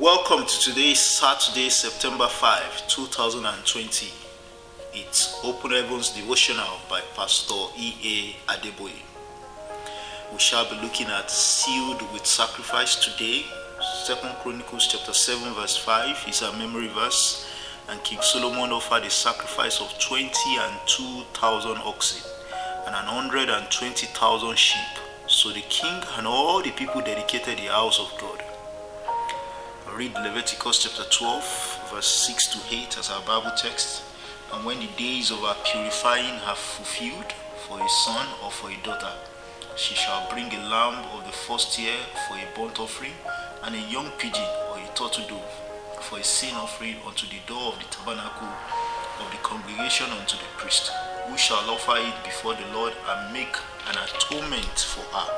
Welcome to today's Saturday, September 5, 2020. It's Open Heavens Devotional by Pastor E.A. Adeboye. We shall be looking at Sealed with Sacrifice today. Second Chronicles chapter 7 verse 5 is our memory verse. And King Solomon offered a sacrifice of 20 and 2,000 oxen and an 120,000 sheep. So the king and all the people dedicated the house of God. Read Leviticus chapter 12, verse 6 to 8 as our Bible text. And when the days of her purifying have fulfilled for a son or for a daughter, she shall bring a lamb of the first year for a burnt offering, and a young pigeon or a turtle dove for a sin offering unto the door of the tabernacle of the congregation unto the priest, who shall offer it before the Lord and make an atonement for her,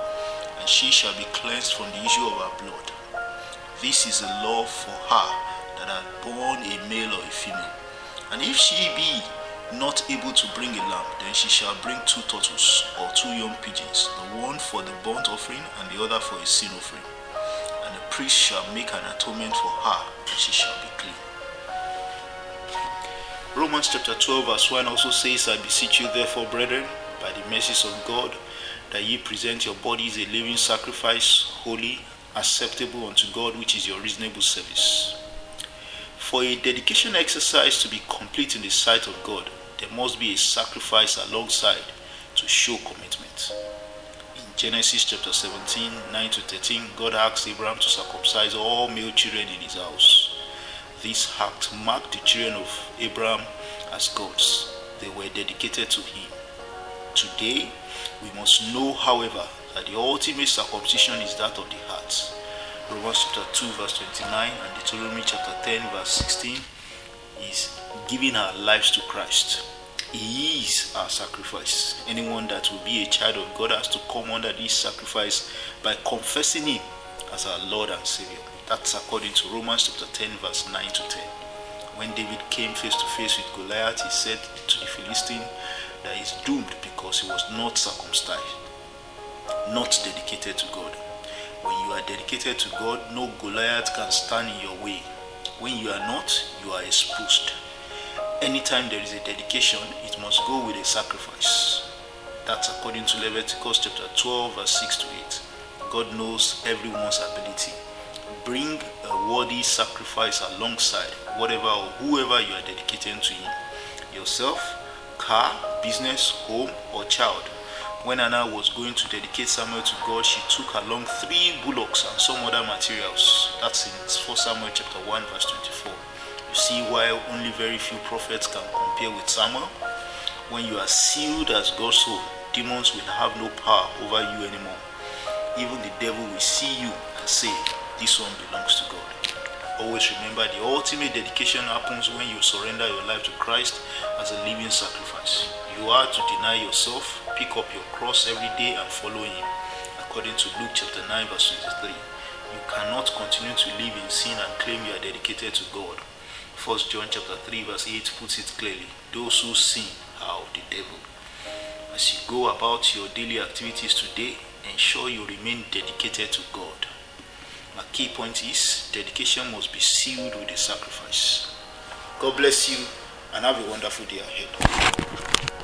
and she shall be cleansed from the issue of her blood. This is a law for her that hath born a male or a female. And if she be not able to bring a lamb, then she shall bring two turtles or two young pigeons, the one for the burnt offering and the other for a sin offering. And the priest shall make an atonement for her, and she shall be clean. Romans chapter 12, verse 1 also says, I beseech you, therefore, brethren, by the mercies of God, that ye present your bodies a living sacrifice, holy, acceptable unto God, which is your reasonable service. For a dedication exercise to be complete in the sight of God, there must be a sacrifice alongside to show commitment. In Genesis chapter 17, 9 to 13, God asked Abraham to circumcise all male children in his house. This act marked the children of Abraham as God's. They were dedicated to him. Today, we must know, however, that the ultimate circumcision is that of the heart. Romans chapter 2, verse 29, and Deuteronomy chapter 10, verse 16 is giving our lives to Christ. He is our sacrifice. Anyone that will be a child of God has to come under this sacrifice by confessing Him as our Lord and Savior. That's according to Romans chapter 10, verse 9 to 10. When David came face to face with Goliath, he said to the Philistine that he's doomed because he was not circumcised, not dedicated to God. When you are dedicated to God, no Goliath can stand in your way. When you are not, you are exposed. Anytime there is a dedication, it must go with a sacrifice. That's according to Leviticus chapter 12, verse 6 to 8. God knows everyone's ability. Bring a worthy sacrifice alongside whatever or whoever you are dedicating to Him. Yourself, car, business, home, or child. When Anna was going to dedicate Samuel to God, she took along three bullocks and some other materials. That's in 1 Samuel chapter 1, verse 24. You see why only very few prophets can compare with Samuel? When you are sealed as God's soul, demons will have no power over you anymore. Even the devil will see you and say, This one belongs to God. Always remember the ultimate dedication happens when you surrender your life to Christ as a living sacrifice. You are to deny yourself, pick up your cross every day, and follow Him. According to Luke chapter 9, verse 23, you cannot continue to live in sin and claim you are dedicated to God. 1 John chapter 3, verse 8 puts it clearly those who sin are of the devil. As you go about your daily activities today, ensure you remain dedicated to God. My key point is dedication must be sealed with a sacrifice. God bless you and have a wonderful day ahead.